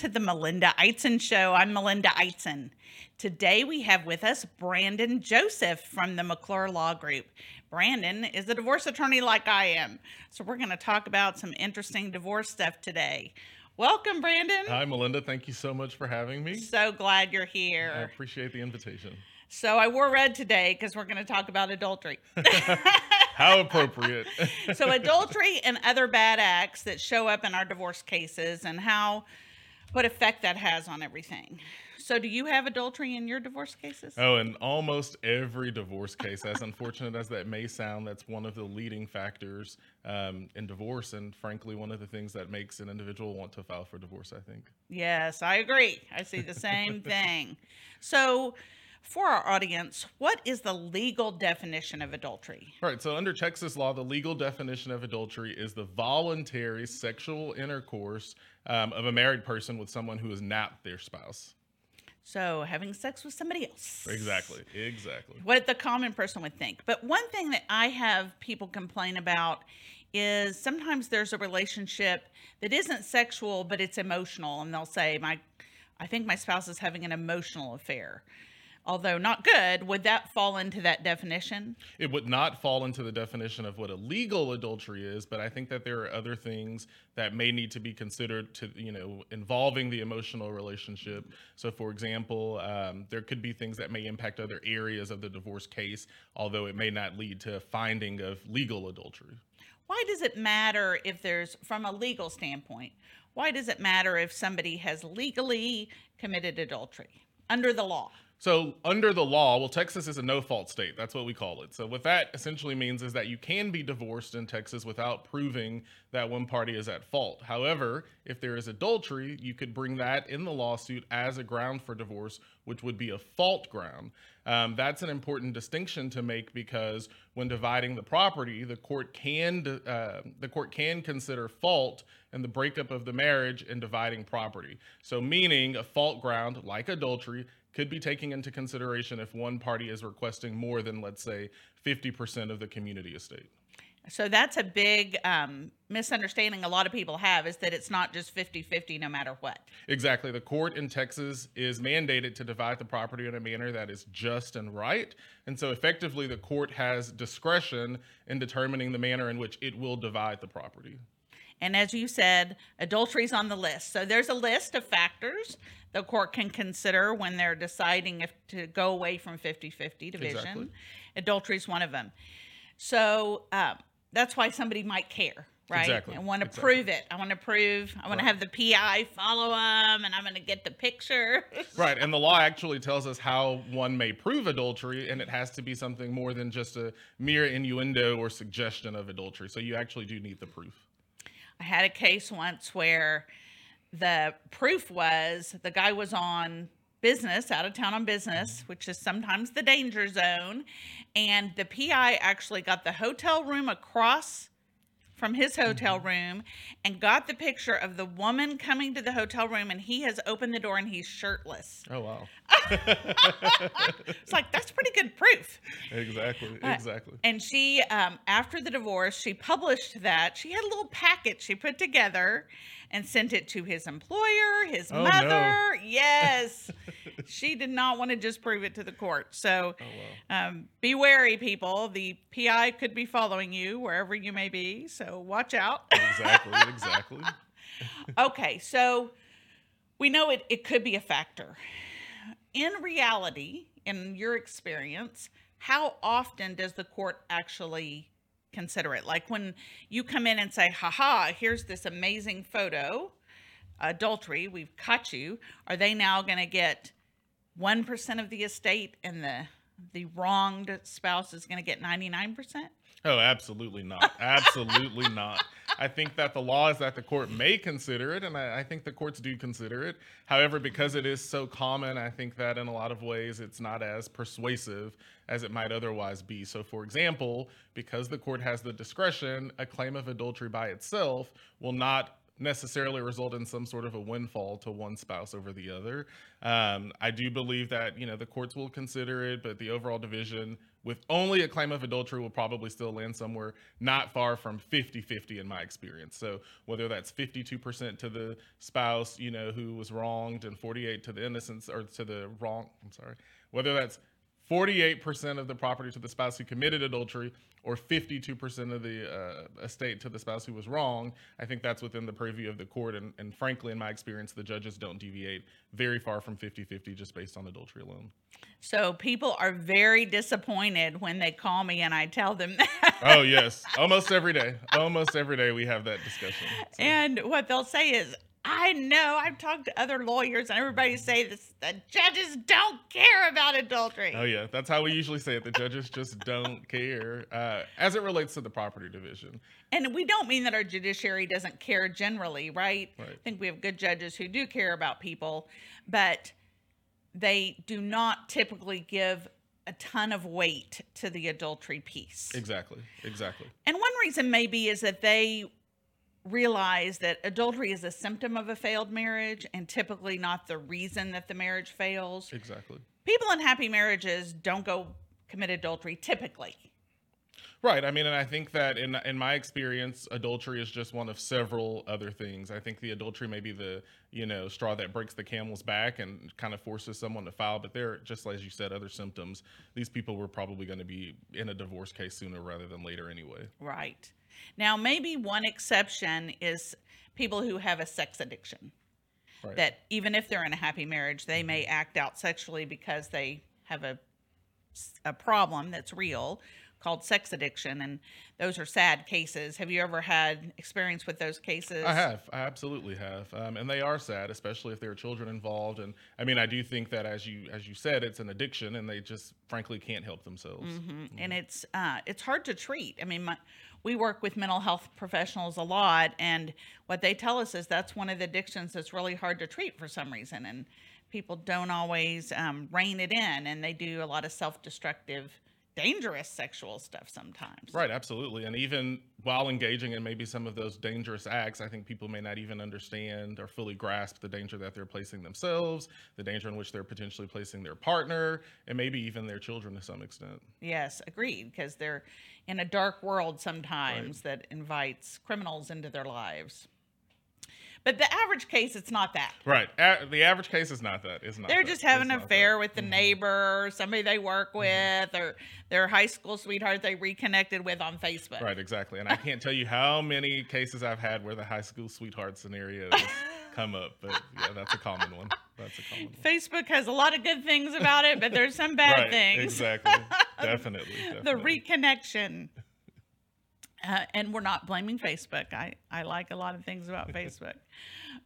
to the Melinda Eitzen Show. I'm Melinda Eitzen. Today we have with us Brandon Joseph from the McClure Law Group. Brandon is a divorce attorney like I am. So we're going to talk about some interesting divorce stuff today. Welcome, Brandon. Hi, Melinda. Thank you so much for having me. So glad you're here. I appreciate the invitation. So I wore red today because we're going to talk about adultery. How appropriate. so adultery and other bad acts that show up in our divorce cases and how what effect that has on everything. So do you have adultery in your divorce cases? oh, in almost every divorce case, as unfortunate as that may sound, that's one of the leading factors um, in divorce, and frankly, one of the things that makes an individual want to file for divorce. I think. Yes, I agree. I see the same thing. So for our audience, what is the legal definition of adultery? Right. So, under Texas law, the legal definition of adultery is the voluntary sexual intercourse um, of a married person with someone who is not their spouse. So having sex with somebody else. Exactly. Exactly. what the common person would think. But one thing that I have people complain about is sometimes there's a relationship that isn't sexual but it's emotional and they'll say my I think my spouse is having an emotional affair. Although not good, would that fall into that definition? It would not fall into the definition of what a legal adultery is, but I think that there are other things that may need to be considered to, you know, involving the emotional relationship. So, for example, um, there could be things that may impact other areas of the divorce case, although it may not lead to a finding of legal adultery. Why does it matter if there's from a legal standpoint? Why does it matter if somebody has legally committed adultery under the law? So, under the law, well, Texas is a no fault state. That's what we call it. So, what that essentially means is that you can be divorced in Texas without proving that one party is at fault. However, if there is adultery, you could bring that in the lawsuit as a ground for divorce, which would be a fault ground. Um, that's an important distinction to make because when dividing the property, the court can uh, the court can consider fault in the breakup of the marriage and dividing property. So, meaning a fault ground like adultery could be taken into consideration if one party is requesting more than, let's say, 50% of the community estate. So that's a big um, misunderstanding a lot of people have is that it's not just 50 50 no matter what. Exactly. The court in Texas is mandated to divide the property in a manner that is just and right. And so, effectively, the court has discretion in determining the manner in which it will divide the property. And as you said, adultery is on the list. So there's a list of factors the court can consider when they're deciding if to go away from 50 50 division. Exactly. Adultery is one of them. So um, that's why somebody might care, right? Exactly. And want to Exactly. prove it. I want to prove, I want to have the PI follow them and I'm going to get the picture. Right. And the law actually tells us how one may prove adultery, and it has to be something more than just a mere innuendo or suggestion of adultery. So, you actually do need the proof. I had a case once where the proof was the guy was on business, out of town on business, mm-hmm. which is sometimes the danger zone. And the PI actually got the hotel room across from his hotel room and got the picture of the woman coming to the hotel room and he has opened the door and he's shirtless. Oh, wow. It's like that's pretty good proof. exactly. Uh, Exactly. And she, um, after the divorce, she published that. She had a little packet she put together and sent it to his employer, his Oh, no. mother. Yes. she did not want to just prove it to the court. So Oh, wow. um, be wary, people. The PI could be following you wherever you may be. So watch out. Exactly. Exactly. okay. So we know it, it could be a factor. In reality, in your experience, how often does the court actually consider it? Like when you come in and say, haha, here's this amazing photo, adultery, we've caught you. Are they now going to get 1% of the estate and the the wronged spouse is going to get 99%? Oh, absolutely not. Absolutely not. I think that the law is that the court may consider it, and I, I think the courts do consider it. However, because it is so common, I think that in a lot of ways it's not as persuasive as it might otherwise be. So, for example, because the court has the discretion, a claim of adultery by itself will not necessarily result in some sort of a windfall to one spouse over the other. Um, I do believe that you know the courts will consider it, but the overall division with only a claim of adultery will probably still land somewhere not far from 50-50 in my experience. So whether that's 52% to the spouse, you know, who was wronged and 48 to the innocence or to the wrong, I'm sorry, whether that's 48% of the property to the spouse who committed adultery or 52% of the uh, estate to the spouse who was wrong, I think that's within the purview of the court. And, and frankly, in my experience, the judges don't deviate very far from 50 50 just based on adultery alone. So people are very disappointed when they call me and I tell them that. Oh, yes. Almost every day. Almost every day we have that discussion. So. And what they'll say is, I know. I've talked to other lawyers, and everybody say this: the judges don't care about adultery. Oh yeah, that's how we usually say it. The judges just don't care uh, as it relates to the property division. And we don't mean that our judiciary doesn't care generally, right? Right. I think we have good judges who do care about people, but they do not typically give a ton of weight to the adultery piece. Exactly. Exactly. And one reason maybe is that they realize that adultery is a symptom of a failed marriage and typically not the reason that the marriage fails. Exactly. People in happy marriages don't go commit adultery typically. Right. I mean, and I think that in in my experience, adultery is just one of several other things. I think the adultery may be the you know straw that breaks the camel's back and kind of forces someone to file. But there, just as you said, other symptoms. These people were probably going to be in a divorce case sooner rather than later anyway. Right. Now, maybe one exception is people who have a sex addiction. Right. That even if they're in a happy marriage, they may act out sexually because they have a a problem that's real called sex addiction and those are sad cases have you ever had experience with those cases I have. I absolutely have, um, and they are sad, especially if there are children involved. And I mean, I do think that as you as you said, it's an addiction, and they just frankly can't help themselves. hmm and it's uh, it's hard to treat. I mean, my, we work with mental health professionals a lot, and what they tell us is that's one of the addictions that's really hard to treat for some reason, and people don't always um, rein it in, and they do a lot of self-destructive, dangerous sexual stuff sometimes. Right, absolutely. And even while engaging in maybe some of those dangerous acts, I think people may not even understand or fully grasp the danger that they're placing themselves, the danger in which they're potentially placing their partner, and maybe even their children to some extent. Yes, agreed, because they're in a dark world sometimes that invites criminals into their lives. But the average case, it's not that. Right. A- the average case is not that. It's not. They're that. just having It's an affair with the Mhm. neighbor, or somebody they work with, or their high school sweetheart they reconnected with on Facebook. Right, exactly. And I can't tell you how many cases I've had where the high school sweetheart scenarios come up, but yeah, that's a common one. That's a common one. Facebook has a lot of good things about it, but there's some bad right, things. exactly. Definitely. the reconnection. Uh, and we're not blaming Facebook. I, I like a lot of things about Facebook,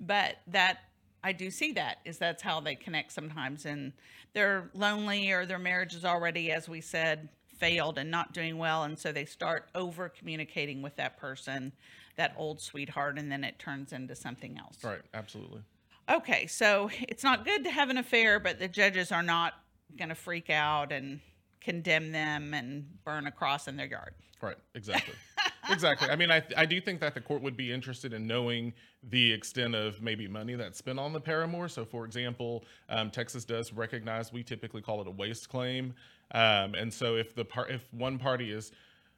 but that I do see that is that's how they connect sometimes, and they're lonely or their marriage is already, as we said, failed and not doing well, and so they start over communicating with that person, that old sweetheart, and then it turns into something else. Right, absolutely. Okay, so it's not good to have an affair, but the judges are not going to freak out and condemn them and burn a cross in their yard. Right, exactly. exactly. I mean, I, I do think that the court would be interested in knowing the extent of maybe money that's spent on the paramour. So, for example, um, Texas does recognize we typically call it a waste claim, um, and so if the par- if one party is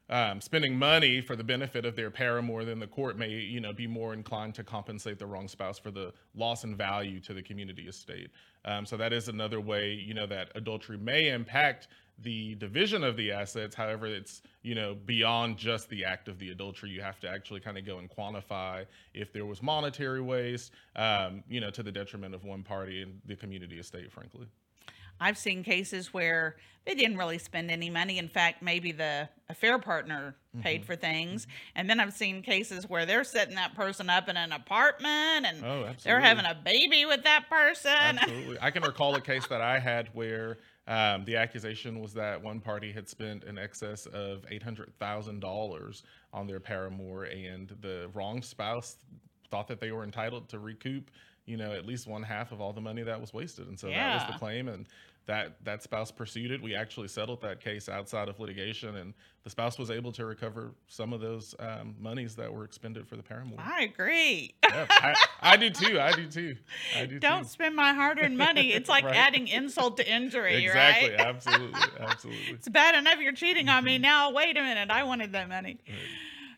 um, spending money for the benefit of their paramour, then the court may, you know, be more inclined to compensate the wrong spouse for the loss in value to the community estate. Um, so that is another way, you know, that adultery may impact the division of the assets. However, it's you know beyond just the act of the adultery. You have to actually kind of go and quantify if there was monetary waste, um, you know, to the detriment of one party and the community estate. Frankly, I've seen cases where they didn't really spend any money. In fact, maybe the affair partner paid Mm-hmm. for things. And then I've seen cases where they're setting that person up in an apartment and Oh, they're having a baby with that person. Absolutely. I can recall a case that I had where um, the accusation was that one party had spent in excess of $800,000 on their paramour, and the wrong spouse thought that they were entitled to recoup, you know, at least one half of all the money that was wasted. And so that was the claim. And that, that spouse pursued it. We actually settled that case outside of litigation, and the spouse was able to recover some of those um, monies that were expended for the paramour. I agree. Yeah, I, I do too. I do too. I do Don't too. spend my hard-earned money. It's like Right. adding insult to injury, Exactly. right? Absolutely. Absolutely. It's bad enough you're cheating on Mm-hmm. me. Now, wait a minute. I wanted that money.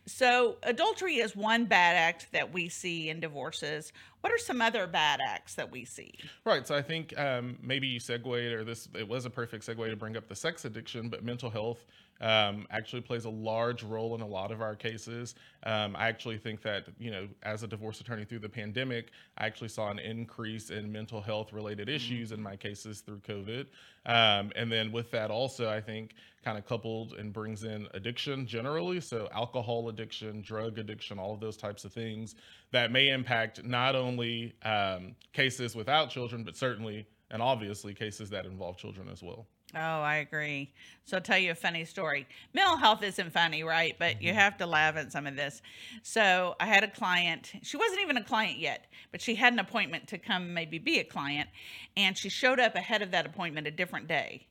So, adultery is one bad act that we see in divorces. What are some other bad acts that we see? Right. So I think um, maybe you segued, or this it was a perfect segue to bring up the sex addiction, but mental health um, actually plays a large role in a lot of our cases. Um, I actually think that you know, as a divorce attorney through the pandemic, I actually saw an increase in mental health related issues in my cases through COVID. Um, and then with that, also, I think kind of coupled and brings in addiction generally. So, alcohol addiction, drug addiction, all of those types of things that may impact not only um, cases without children, but certainly and obviously cases that involve children as well. Oh, I agree. So I'll tell you a funny story. Mental health isn't funny, right? But you have to laugh at some of this. So I had a client. She wasn't even a client yet, but she had an appointment to come maybe be a client. And she showed up ahead of that appointment a different day.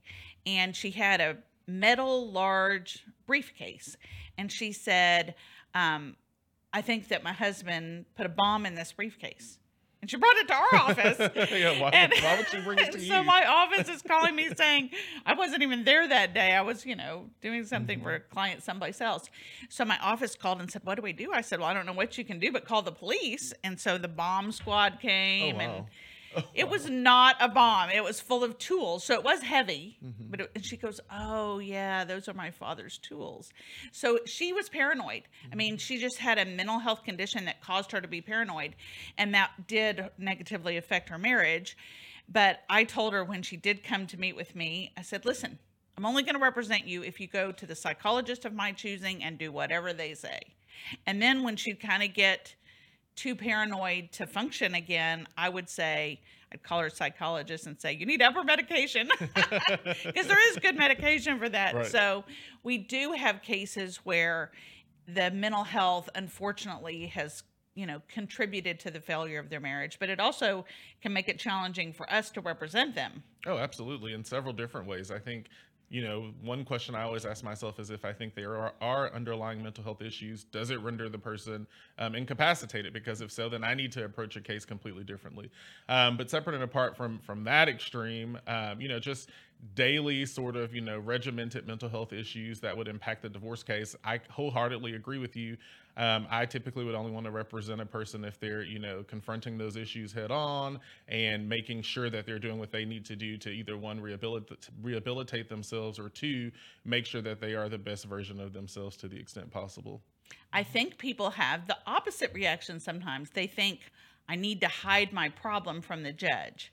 And she had a metal large briefcase. And she said, um, I think that my husband put a bomb in this briefcase. And she brought it to our office. yeah, why, And- why would she bring it to so you? my office is calling me saying I wasn't even there that day. I was, you know, doing something Mm-hmm. for a client someplace else. So my office called and said, "What do we do?" I said, "Well, I don't know what you can do, but call the police." And so the bomb squad oh, came, and wow. It was not a bomb. It was full of tools, so it was heavy. Mm-hmm. But it, and she goes, "Oh yeah, those are my father's tools." So she was paranoid. I mean, Mm-hmm. she just had a mental health condition that caused her to be paranoid, and that did negatively affect her marriage. But I told her when she did come to meet with me, I said, "Listen, I'm only going to represent you if you go to the psychologist of my choosing and do whatever they say." And then when she'd kind of get too paranoid to function again, I would say, I'd call her psychologist and say, You need upper medication. Because there is good medication for that. Right. So we do have cases where the mental health, unfortunately, has you know contributed to the failure of their marriage but it also can make it challenging for us to represent them Oh, absolutely. In several different ways. I think, you know, one question I always ask myself is if I think there are, are underlying mental health issues, does it render the person um, incapacitated? Because if so, then I need to approach a case completely differently. Um, but separate and apart from from that extreme, um, you know, just daily sort of you know regimented mental health issues that would impact the divorce case i wholeheartedly agree with you um, i typically would only want to represent a person if they're you know confronting those issues head on and making sure that they're doing what they need to do to either one rehabilitate rehabilitate themselves or two make sure that they are the best version of themselves to the extent possible I think people have the opposite reaction sometimes. They think, I need to hide my problem from the judge.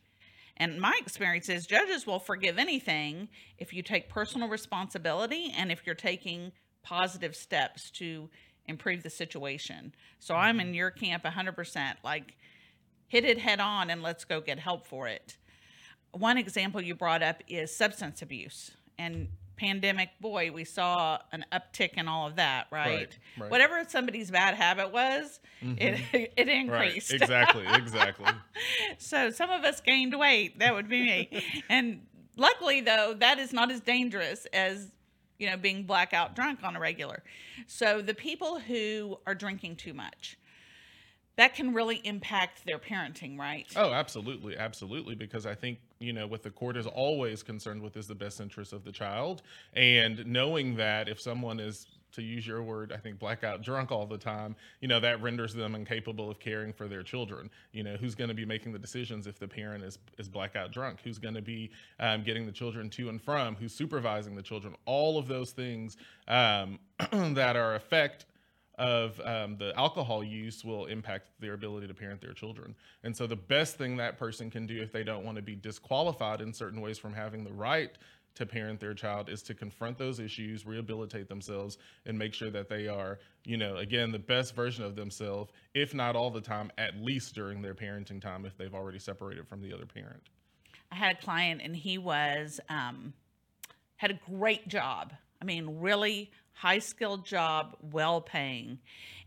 And my experience is judges will forgive anything if you take personal responsibility and if you're taking positive steps to improve the situation. So I'm in mm-hmm. your camp 100%. Like, hit it head on and let's go get help for it. One example you brought up is substance abuse. And pandemic, boy, we saw an uptick in all of that, right? Right, right. Whatever somebody's bad habit was, it mm-hmm. it increased. right increased. exactly exactly so some of us gained weight. That would be me. and luckily, though, that is not as dangerous as you know being blackout drunk on a regular. So the people who are drinking too much, that can really impact their parenting, right? Oh, absolutely, absolutely. Because I think you know what the court is always concerned with is the best interest of the child, and knowing that if someone is to use your word, I think blackout drunk all the time, you know, that renders them incapable of caring for their children. You know, who's going to be making the decisions if the parent is, is blackout drunk? Who's going to be um, getting the children to and from? Who's supervising the children? All of those things um, that are effect of um, the alcohol use will impact their ability to parent their children. And so, the best thing that person can do if they don't want to be disqualified in certain ways from having the right to parent their child is to confront those issues, rehabilitate themselves, and make sure that they are, you know, again, the best version of themselves, if not all the time, at least during their parenting time if they've already separated from the other parent. I had a client and he was um, had a great job. I mean, really high skilled job, well paying,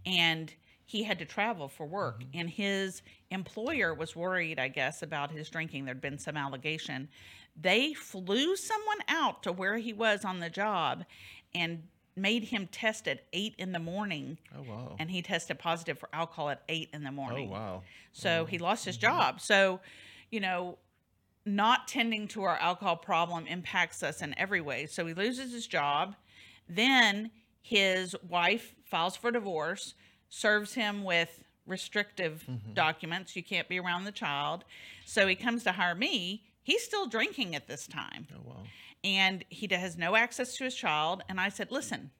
and he had to travel for work mm-hmm. and his employer was worried i guess about his drinking there'd been some allegation they flew someone out to where he was on the job and made him test at 8 in the morning Oh wow. and he tested positive for alcohol at 8 in the oh, morning. oh wow. so he mm-hmm. lost his mm-hmm. job. So, you know, not tending to our alcohol problem impacts us in every way. So he loses his job. Then his wife files for divorce, serves him with restrictive mm-hmm. documents. You can't be around the child. So he comes to hire me. He's still drinking at this time Oh wow. and he has no access to his child. And I said, listen,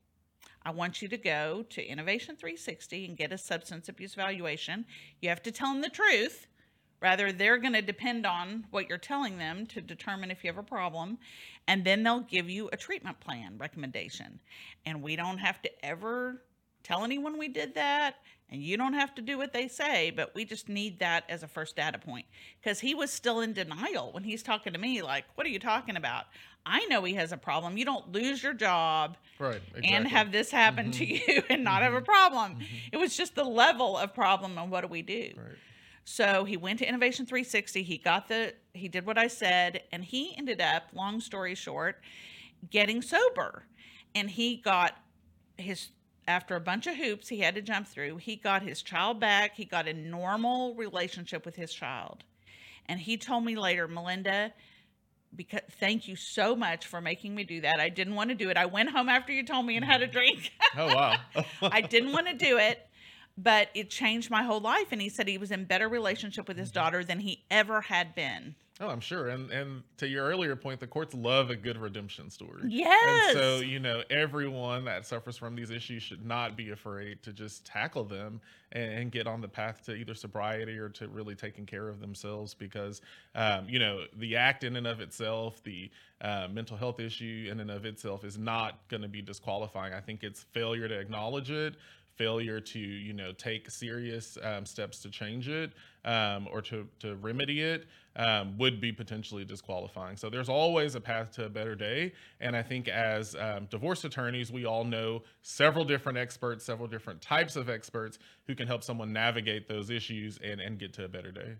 I want you to go to Innovation 360 and get a substance abuse evaluation. You have to tell them the truth. Rather, they're going to depend on what you're telling them to determine if you have a problem. And then they'll give you a treatment plan recommendation. And we don't have to ever tell anyone we did that. And you don't have to do what they say, but we just need that as a first data point. Because he was still in denial when he's talking to me, like, what are you talking about? I know he has a problem. You don't lose your job Right. Exactly. and have this happen to mm-hmm. you and not have a mm-hmm. problem. Mm-hmm. It was just the level of problem and what do we do? Right. So he went to Innovation 360. He got the, he did what I said, and he ended up, long story short, getting sober. And he got his, after a bunch of hoops he had to jump through, he got his child back. He got a normal relationship with his child. And he told me later, Melinda, because thank you so much for making me do that. I didn't want to do it. I went home after you told me and had a mm-hmm. drink. Oh wow. I didn't want to do it, but it changed my whole life. And he said he was in better relationship with his mm-hmm. daughter than he ever had been. Oh, I'm sure. And and to your earlier point, the courts love a good redemption story. Yes. And so, you know, everyone that suffers from these issues should not be afraid to just tackle them and, and get on the path to either sobriety or to really taking care of themselves because, um, you know, the act in and of itself, the uh, mental health issue in and of itself is not going to be disqualifying. I think it's failure to acknowledge it, failure to you know take serious um, steps to change it um, or to to remedy it um, would be potentially disqualifying. So there's always a path to a better day, and I think as um, divorce attorneys, we all know several different experts, several different types of experts who can help someone navigate those issues and and get to a better day.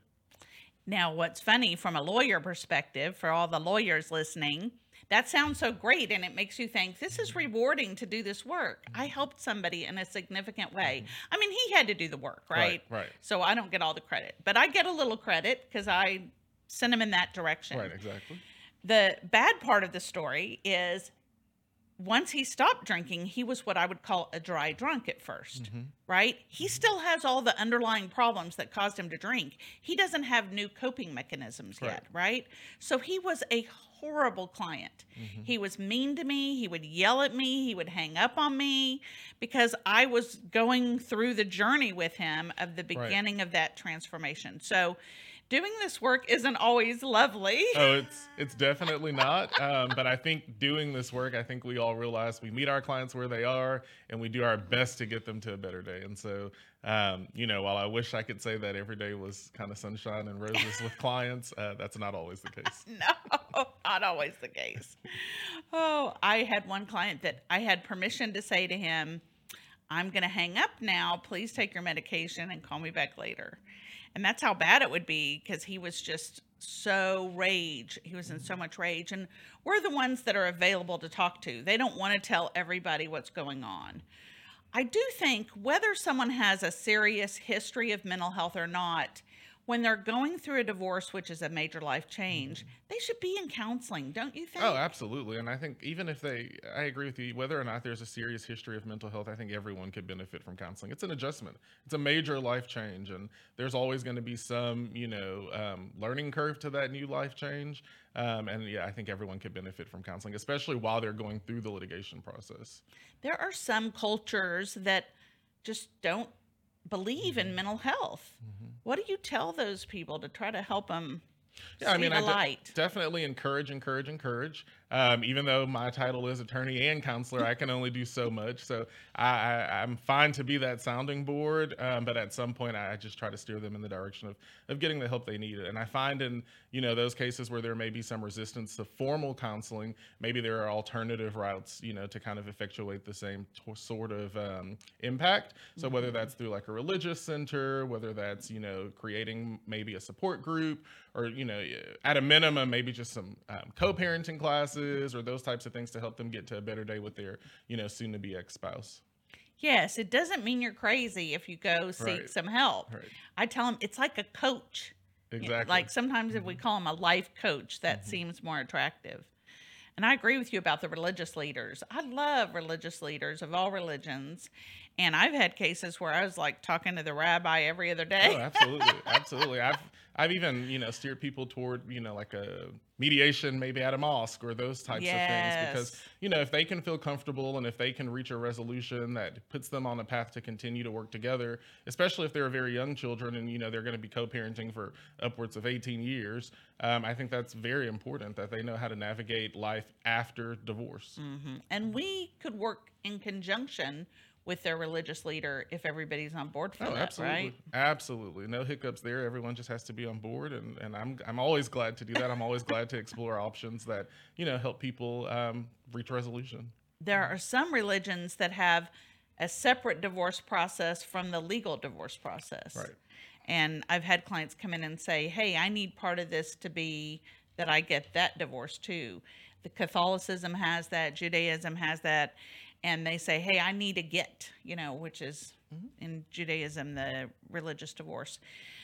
Now, what's funny from a lawyer perspective, for all the lawyers listening, that sounds so great and it makes you think this is rewarding to do this work. I helped somebody in a significant way. Mm-hmm. I mean, he had to do the work, right? Right, right. So I don't get all the credit, but I get a little credit because I sent him in that direction. Right, exactly. The bad part of the story is once he stopped drinking, he was what I would call a dry drunk at 1st mm-hmm. right? He mm-hmm. still has all the underlying problems that caused him to drink. He doesn't have new coping mechanisms yet, right? So he was a horrible client. Mm-hmm. He was mean to me. He would yell at me. He would hang up on me because I was going through the journey with him of the beginning of that transformation. So doing this work isn't always lovely. oh, it's it's definitely not. Um, but I think doing this work, I think we all realize we meet our clients where they are, and we do our best to get them to a better day. And so, um, you know, while I wish I could say that every day was kind of sunshine and roses with clients, uh, that's not always the case. No, not always the case. Oh, I had one client that I had permission to say to him, I'm going to hang up now. Please take your medication and call me back later. And that's how bad it would be because he was just so rage. He was in so much rage. And we're the ones that are available to talk to. They don't want to tell everybody what's going on. I do think whether someone has a serious history of mental health or not, when they're going through a divorce, which is a major life change, they should be in counseling, don't you think? Oh, absolutely. And I think even if they, I agree with you, whether or not there's a serious history of mental health, I think everyone could benefit from counseling. It's an adjustment, it's a major life change. And there's always going to be some, you know, um, learning curve to that new life change. Um, and yeah, I think everyone could benefit from counseling, especially while they're going through the litigation process. There are some cultures that just don't believe Mm-hmm. in mental health. What do you tell those people to try to help them Yeah, I mean, the I de- light? definitely encourage, encourage, encourage. Um, even though my title is attorney and counselor, I can only do so much. So I, I, I'm fine to be that sounding board, um, but at some point, I just try to steer them in the direction of, of getting the help they need. And I find in you know those cases where there may be some resistance to formal counseling, maybe there are alternative routes, you know, to kind of effectuate the same t- sort of um, impact. So whether that's through like a religious center, whether that's you know creating maybe a support group, or you know at a minimum maybe just some um, co-parenting classes or those types of things to help them get to a better day with their you know soon to be ex-spouse. Yes, it doesn't mean you're crazy if you go seek Right. some help. Right. I tell them it's like a coach. You know, Exactly. Like sometimes if we mm-hmm. call them a life coach, that mm-hmm. seems more attractive. And I agree with you about the religious leaders. I love religious leaders of all religions. And I've had cases where I was like talking to the rabbi every other Oh, day. absolutely, absolutely. I've I've even you know steered people toward you know like a mediation maybe at a mosque or those types of things because you know if they can feel comfortable and if they can reach a resolution that puts them on a path to continue to work together, especially if they're very young children and you know they're going to be co-parenting for upwards of 18 years, um, I think that's very important that they know how to navigate life after divorce. Mhm. And we could work in conjunction with their religious leader if everybody's on board for Oh, that, absolutely, right? absolutely. No hiccups there. Everyone just has to be on board, and, and I'm I'm always glad to do that. I'm always glad to explore options that you know help people um, reach resolution. There are some religions that have a separate divorce process from the legal divorce process. Right. And I've had clients come in and say, "Hey, I need part of this to be that I get that divorce too." The Catholicism has that, Judaism has that, and they say, "Hey, I need a get," you know, which is mm-hmm. in Judaism the religious divorce.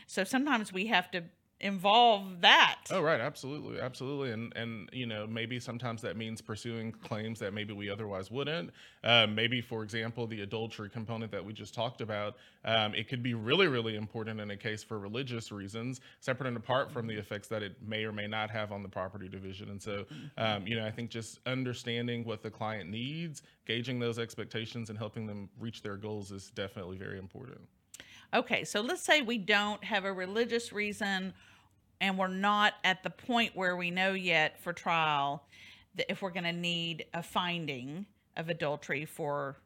So sometimes we have to involve that. Oh, right, absolutely, absolutely, and and you know maybe sometimes that means pursuing claims that maybe we otherwise wouldn't. Um, maybe, for example, the adultery component that we just talked about, um, it could be really, really important in a case for religious reasons, separate and apart from the effects that it may or may not have on the property division. And so, um, you know, I think just understanding what the client needs, gauging those expectations, and helping them reach their goals is definitely very important. Okay, so let's say we don't have a religious reason and we're not at the point where we know yet for trial that if we're going to need a finding of adultery for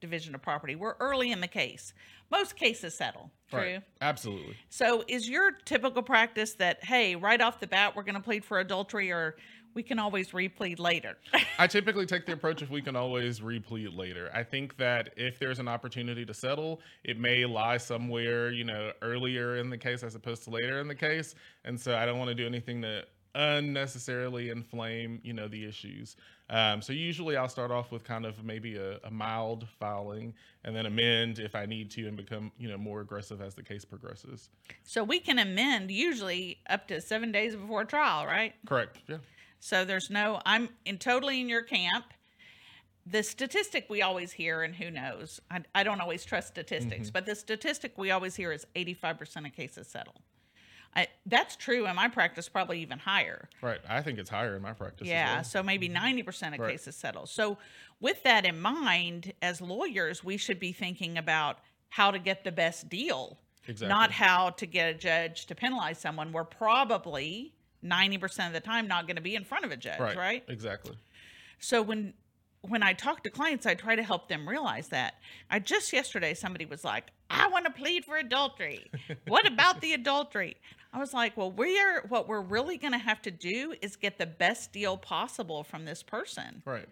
division of property. We're early in the case. Most cases settle. True. Right. Absolutely. So is your typical practice that hey, right off the bat we're going to plead for adultery or we can always replead later? I typically take the approach if we can always replead later. I think that if there's an opportunity to settle, it may lie somewhere, you know, earlier in the case as opposed to later in the case. And so I don't want to do anything to unnecessarily inflame, you know, the issues. Um, so usually I'll start off with kind of maybe a, a mild filing and then amend if I need to and become, you know, more aggressive as the case progresses. so we can amend usually up to 7 days before trial, right? Correct. Yeah. So there's no, I'm in totally in your camp. The statistic we always hear, and who knows, I, I don't always trust statistics, mm-hmm. but the statistic we always hear is 85% of cases settle. I, that's true in my practice, probably even higher. Right. I think it's higher in my practice. Yeah, well. so maybe mm-hmm. 90% of Right. cases settle. So, with that in mind, as lawyers, we should be thinking about how to get the best deal, Exactly. not how to get a judge to penalize someone. We're probably 90% of the time not going to be in front of a judge, right. right? Exactly. So when when I talk to clients, I try to help them realize that. I just yesterday somebody was like, "I want to plead for adultery. what about the adultery?" I was like, "Well, we're what we're really going to have to do is get the best deal possible from this person. Right.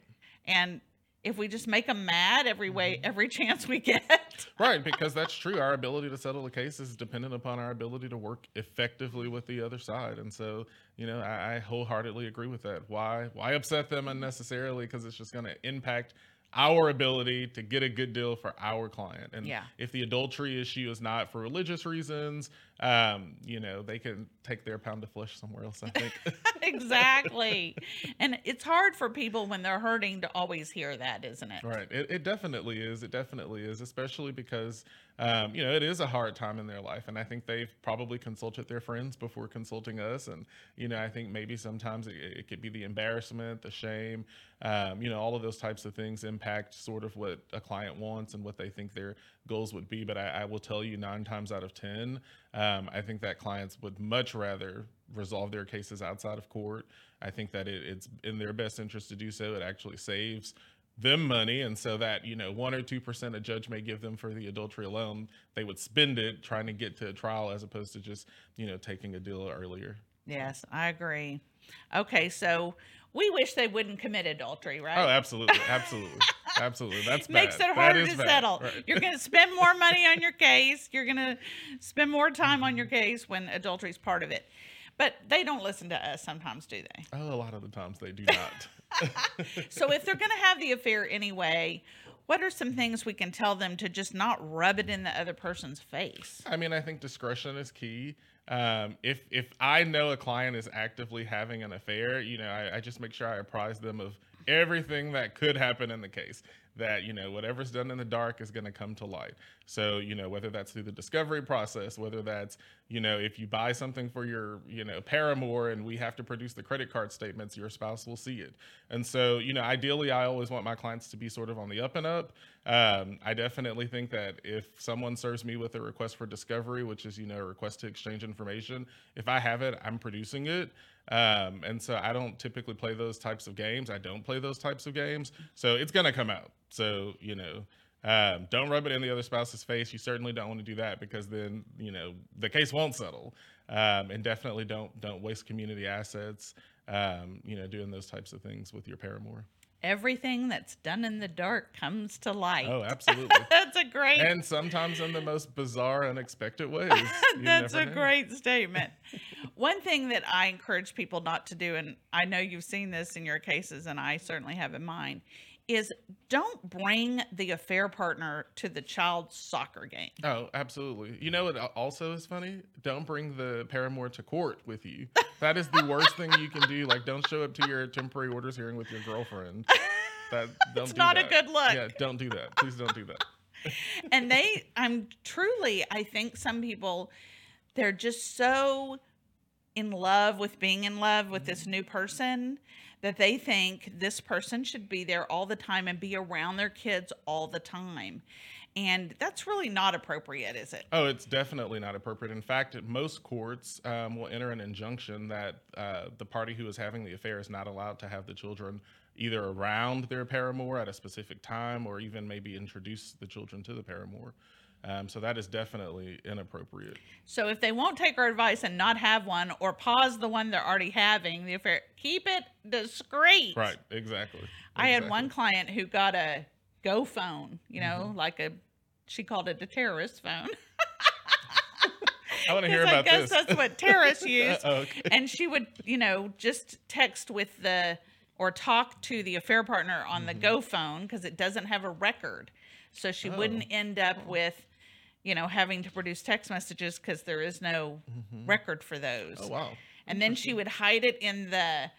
And if we just make them mad every way Mm-hmm. every chance we get, Right, because that's true. Our ability to settle a case is dependent upon our ability to work effectively with the other side, and so you know I, I wholeheartedly agree with that. Why why upset them unnecessarily? Because it's just going to impact our ability to get a good deal for our client. And Yeah. if the adultery issue is not for religious reasons, um, you know they can take their pound of flesh somewhere else. I think. exactly. And it's hard for people when they're hurting to always hear that, isn't it? Right. It, it definitely is. It definitely is, especially because, um, you know, it is a hard time in their life. And I think they've probably consulted their friends before consulting us. And, you know, I think maybe sometimes it, it could be the embarrassment, the shame, um, you know, all of those types of things impact sort of what a client wants and what they think their goals would be. But I, I will tell you, nine times out of 10, um, I think that clients would much rather resolve their cases outside of court. I think that it, it's in their best interest to do so. It actually saves them money and so that you know one or two percent a judge may give them for the adultery alone they would spend it trying to get to a trial as opposed to just you know taking a deal earlier Yes, I agree. Okay, so we wish they wouldn't commit adultery, right? oh absolutely absolutely absolutely that's Makes bad. it harder to bad. settle. Right. You're going to spend more money on your case. You're going to spend more time on your case when adultery is part of it. But they don't listen to us sometimes, do they? oh a lot of the times they do not So if they're going to have the affair anyway, what are some things we can tell them to just not rub it in the other person's face? I mean, I think discretion is key. Um, if if I know a client is actively having an affair, you know, I, I just make sure I apprise them of everything that could happen in the case. That you know, whatever's done in the dark is going to come to light. So you know, whether that's through the discovery process, whether that's you know, if you buy something for your you know paramour and we have to produce the credit card statements, your spouse will see it. And so you know, ideally, I always want my clients to be sort of on the up and up. Um, I definitely think that if someone serves me with a request for discovery, which is you know a request to exchange information, if I have it, I'm producing it. Um, and so I don't typically play those types of games. I don't play those types of games. So it's gonna come out. So you know. Um, don't rub it in the other spouse's face. You certainly don't want to do that because then you know the case won't settle. Um, and definitely don't don't waste community assets. Um, you know, doing those types of things with your paramour. Everything that's done in the dark comes to light. Oh, absolutely. That's a great and sometimes in the most bizarre, unexpected ways. That's a know. great statement. One thing that I encourage people not to do, and I know you've seen this in your cases, and I certainly have in mine, is don't bring the affair partner to the child's soccer game. Oh, absolutely. You know what also is funny? Don't bring the paramour to court with you. That is the worst thing you can do. Like, don't show up to your temporary orders hearing with your girlfriend. That don't It's do not a good look. Yeah, don't do that. Please don't do that. and they i'm truly i think some people they're just so in love with being in love with this new person that they think this person should be there all the time and be around their kids all the time and that's really not appropriate is it Oh, it's definitely not appropriate. In fact, most courts um, will enter an injunction that uh, the party who is having the affair is not allowed to have the children either around their paramour at a specific time or even maybe introduce the children to the paramour. Um, so that is definitely inappropriate. so if they won't take our advice and not have one or pause the one they're already having the affair keep it discreet Right, exactly. I had one client who got a Go phone, you know, Mm-hmm. like a she called it a terrorist phone. I want to hear Because I guess this. that's what terrorists use. Oh, okay. And she would, you know, just text with the or talk to the affair partner on the Go phone because it doesn't have a record. So she wouldn't Mm-hmm. Oh. end up with, you know, having to produce text messages because there is no record for those. Oh wow. And then she would hide it in the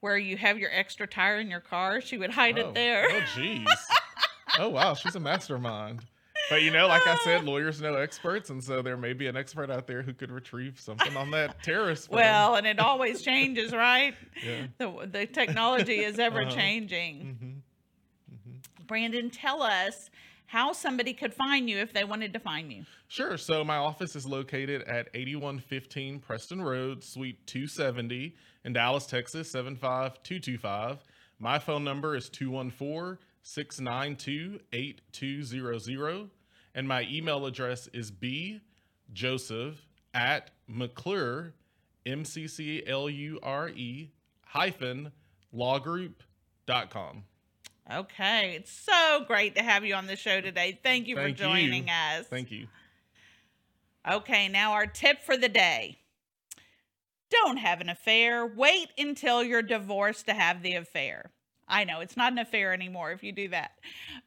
where you have your extra tire in your car. She would hide Oh, it there. Oh jeez. oh wow, she's a mastermind. But you know, like I said, lawyers know experts, and so there may be an expert out there who could retrieve something on that terrorist. Well, and it always changes, right? Yeah. The, the technology is ever Uh-huh. changing. Mhm. Brandon, tell us how somebody could find you if they wanted to find you. Sure. So my office is located at 8115 Preston Road, Suite 270 in Dallas, Texas, 75225. My phone number is 214 692 8200. And my email address is b joseph at McClure, M C C L U R E hyphen lawgroup.com. Okay, it's so great to have you on the show today. Thank you Thank for you. joining us. Thank you. Okay, now our tip for the day. Don't have an affair. Wait until you're divorced to have the affair. I know it's not an affair anymore if you do that.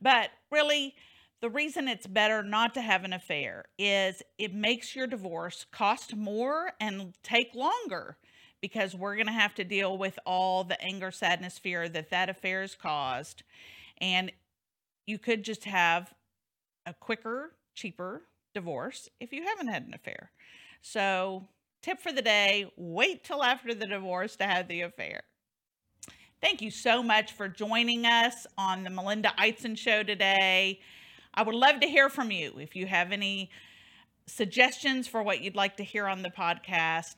But really, the reason it's better not to have an affair is it makes your divorce cost more and take longer because we're going to have to deal with all the anger, sadness, fear that that affair has caused. And you could just have a quicker, cheaper divorce if you haven't had an affair. So, tip for the day wait till after the divorce to have the affair. Thank you so much for joining us on the Melinda Eitzen Show today. I would love to hear from you if you have any suggestions for what you'd like to hear on the podcast.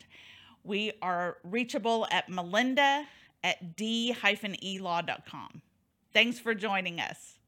We are reachable at melinda at d-elaw.com. Thanks for joining us.